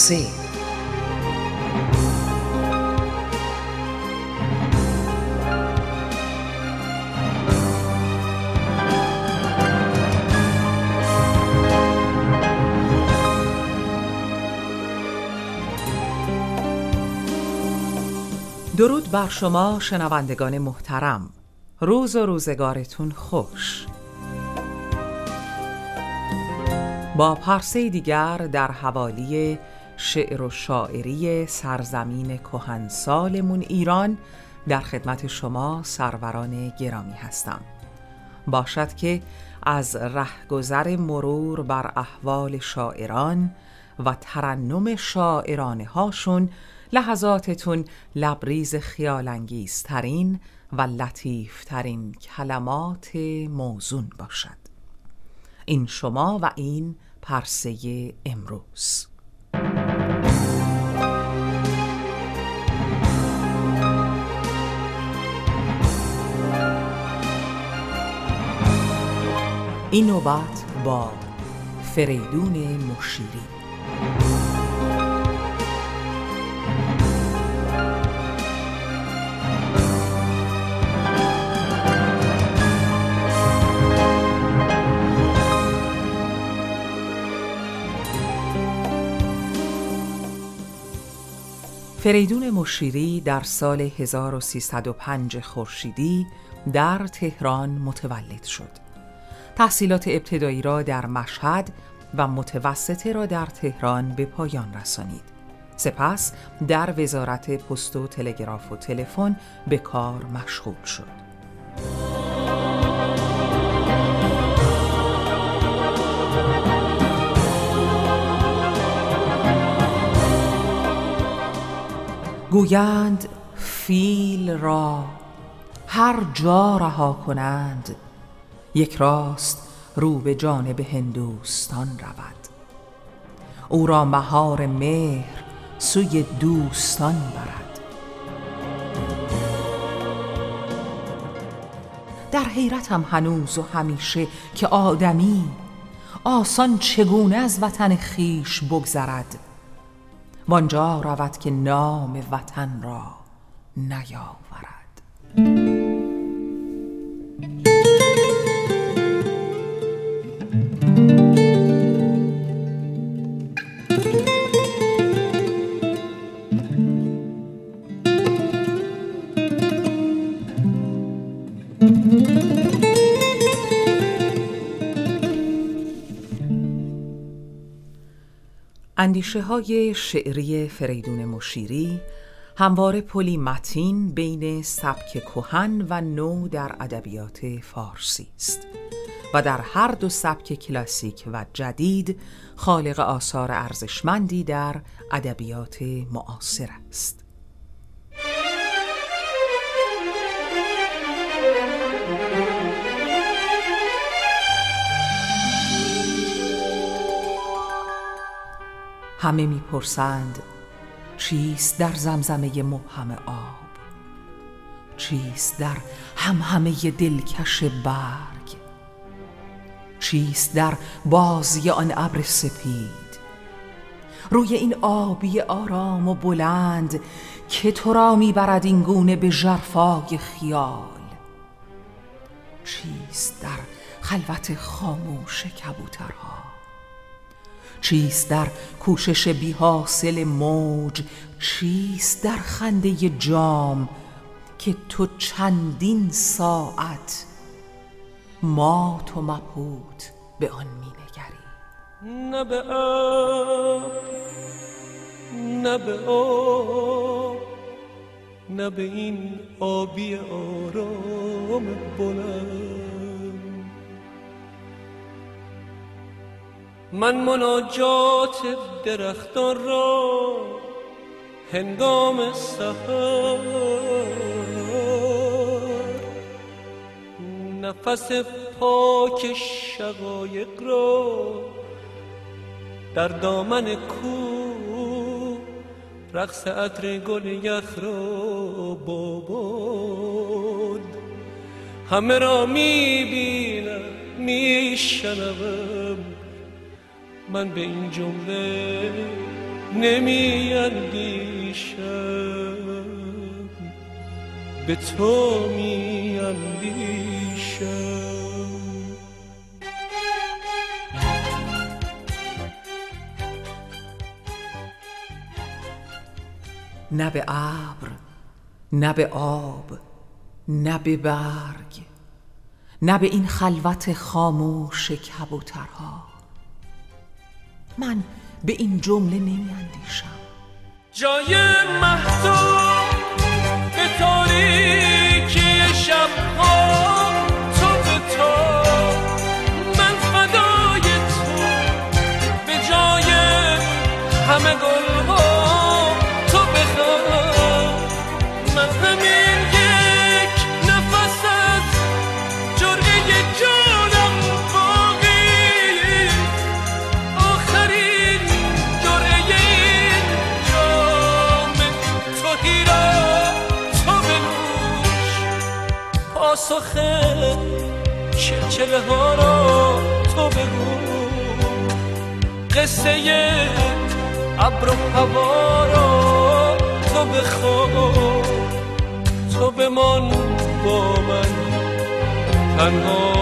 پرسه درود بر شما شنوندگان محترم. روز و روزگارتون خوش. با پرسه دیگر در حوالی شعر و شاعری سرزمین کهنسالمون ایران در خدمت شما سروران گرامی هستم. باشد که از رهگذر مرور بر احوال شاعران و ترنم شاعرانه هاشون لحظاتتون لبریز خیالانگیزترین و لطیفترین کلمات موزون باشد. این شما و این پرسه امروز. این نوبت با فریدون مشیری فریدون مشیری در سال 1305 خورشیدی در تهران متولد شد. تحصیلات ابتدایی را در مشهد و متوسطه را در تهران به پایان رسانید. سپس در وزارت پست و تلگراف و تلفن به کار مشغول شد. گویند فیل را هر جا رها کنند یک راست رو به جانب هندوستان رود. او را مهار مهر سوی دوستان برد. در حیرتم هنوز و همیشه که آدمی آسان چگونه از وطن خیش بگذرد. وانجا رود که نام وطن را نیاورد. اندیشه های شعری فریدون مشیری همواره پلی متین بین سبک کهن و نو در ادبیات فارسی است و در هر دو سبک کلاسیک و جدید خالق آثار ارزشمندی در ادبیات معاصر است. همه می‌پرسند چیست در زمزمه مبهم آب؟ چیست در همهمه دلکش برگ؟ چیست در بازی آن ابر سپید؟ روی این آبی آرام و بلند که تو را می‌برد این گونه به ژرفای خیال؟ چیست در خلوت خاموش کبوترها؟ چیست در کوشش بی حاصل موج؟ چیست در خنده جام که تو چندین ساعت ما تو مبهوت به آن می نگری نه به آب نه به نه به این آبی آرام بلند. من مناجات درختان را هنگام سهر نفس پاک شقایق را در دامن کو رقص عطر گل یخ را باباد همه را می‌بینم میشنوم. من به این جمله نمی اندیشم به تو می اندیشم نه به ابر نه به آب نه به برگ نه به این خلوت خاموش کبوترها. من به این جمله نمی اندیشم جای محتوب به تاریکی پاسخ چلچله ها را تو بگو. قصه ابر و هوا را تو بخواه تو بمان با من. تنها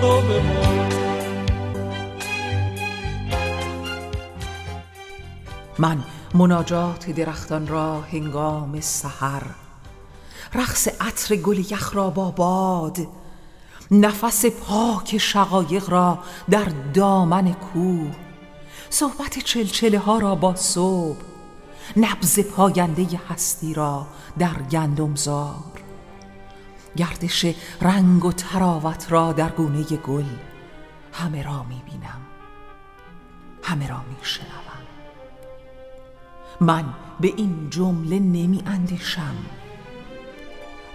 تو بمان. من مناجات درختان را هنگام سحر رقص عطر گل یخ را با باد نفس پاک شقایق را در دامن کوه. صحبت چلچله ها را با صبح نبز پاینده هستی را در گندمزار. گردش رنگ و تراوت را در گونه گل همه را می بینم همه را می شنوم. من به این جمله نمی اندیشم.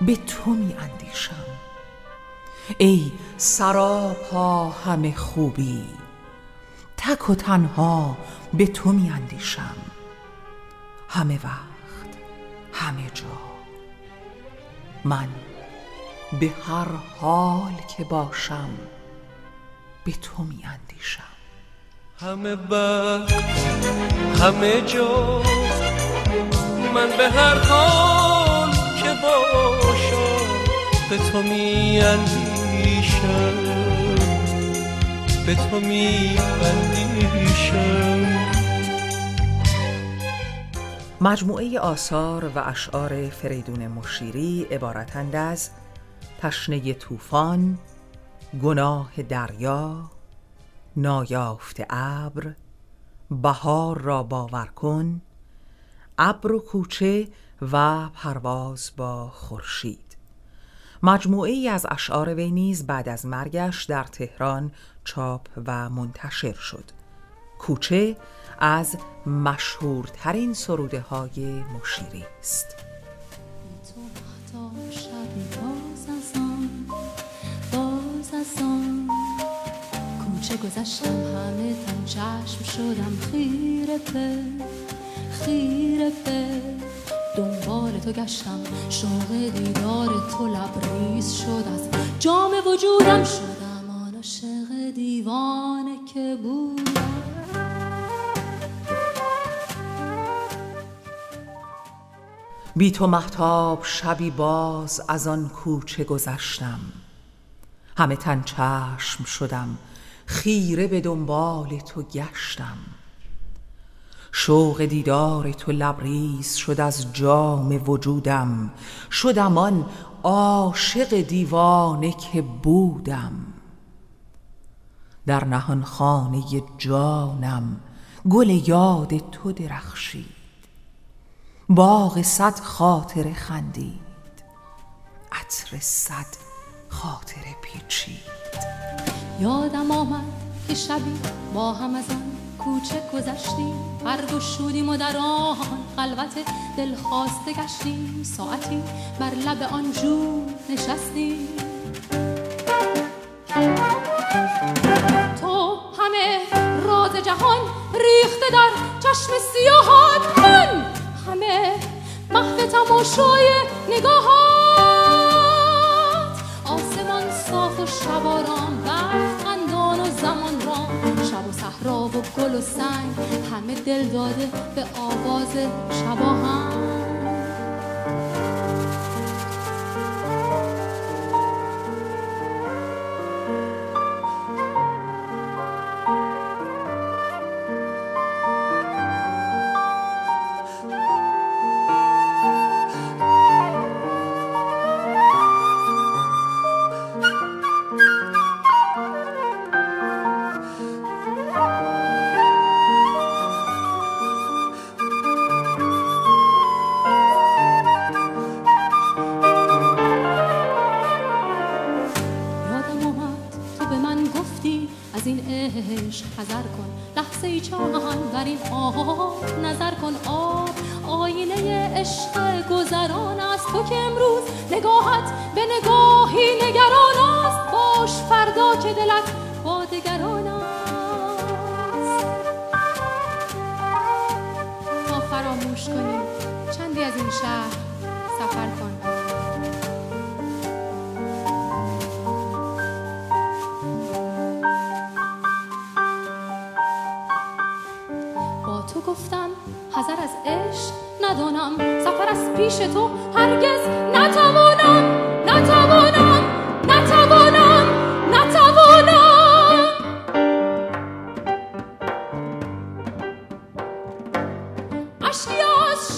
به تو می اندیشم ای سراپا همه خوبی تک و تنها به تو می اندیشم همه وقت همه جا. من به هر حال که باشم به تو می اندیشم همه وقت همه جا. من به هر حال به تو می اندیشم به تو می اندیشم مجموعه آثار و اشعار فریدون مشیری عبارتند از تشنه طوفان، گناه دریا، نایافت ابر، بهار را باور کن، ابر و کوچه و پرواز با خورشید. مجموعه ای از اشعار وی نیز بعد از مرگش در تهران چاپ و منتشر شد. کوچه از مشهورترین سروده های مشیری است. کوچه گذشتم همه تن چشم شدم خیره به دنبال تو گشتم شوق دیدار تو لبریز شد از جام وجودم. شدم آن عاشق دیوانه که بودم. بی تو محتاب شبی باز از آن کوچه گذشتم. همه تن چشم شدم خیره به دنبال تو گشتم. شوق دیدار تو لبریز شد از جام وجودم. شدم آن عاشق دیوانه که بودم. در نهان خانه جانم گل یاد تو درخشید. باغ صد خاطر خندید. عطر صد خاطر پیچید. یادم آمد که شبی با هم از آن کوچه گذشتیم برگشودیم و در آن خلوت دلخواسته گشتیم. ساعتی بر لب آن جو نشستیم. تو همه راز جهان ریخته در چشم سیاهات کن همه محو تماشای نگاهات. آسمان صاف و شباران برف خندان و زمان را و صحرا و گل و سنگ همه دل داده به آواز نظر کن آب آینه عشق گذران است. تو که امروز نگاهت به نگاهی نگران است. باش فردا که دلت با دگران است. ما فراموش کنیم. چندی از این شهر سفر کن. از پیش تو هرگز نتوانم نتوانم نتوانم نتوانم. اشکی از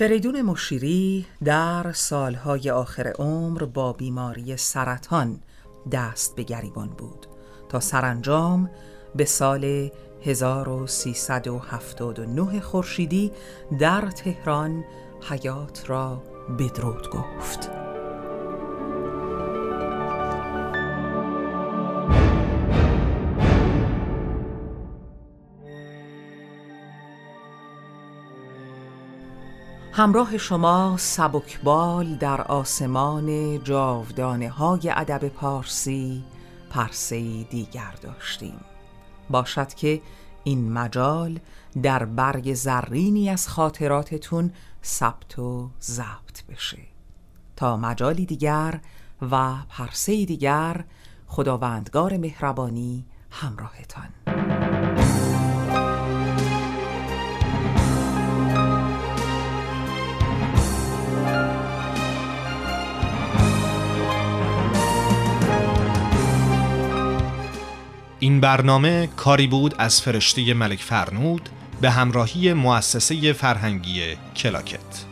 فریدون مشیری در سالهای آخر عمر با بیماری سرطان دست به گریبان بود تا سرانجام به سال 1379 خورشیدی در تهران حیات را بدرود گفت. همراه شما سبکبال در آسمان جاودانه های ادب پارسی پرسه دیگر داشتیم. باشد که این مجال در برگ زرینی از خاطراتتون ثبت و ضبط بشه. تا مجالی دیگر و پرسه دیگر خداوندگار مهربانی همراهتان. این برنامه کاری بود از فرشته ملک فرنود به همراهی مؤسسه فرهنگی کلاکت.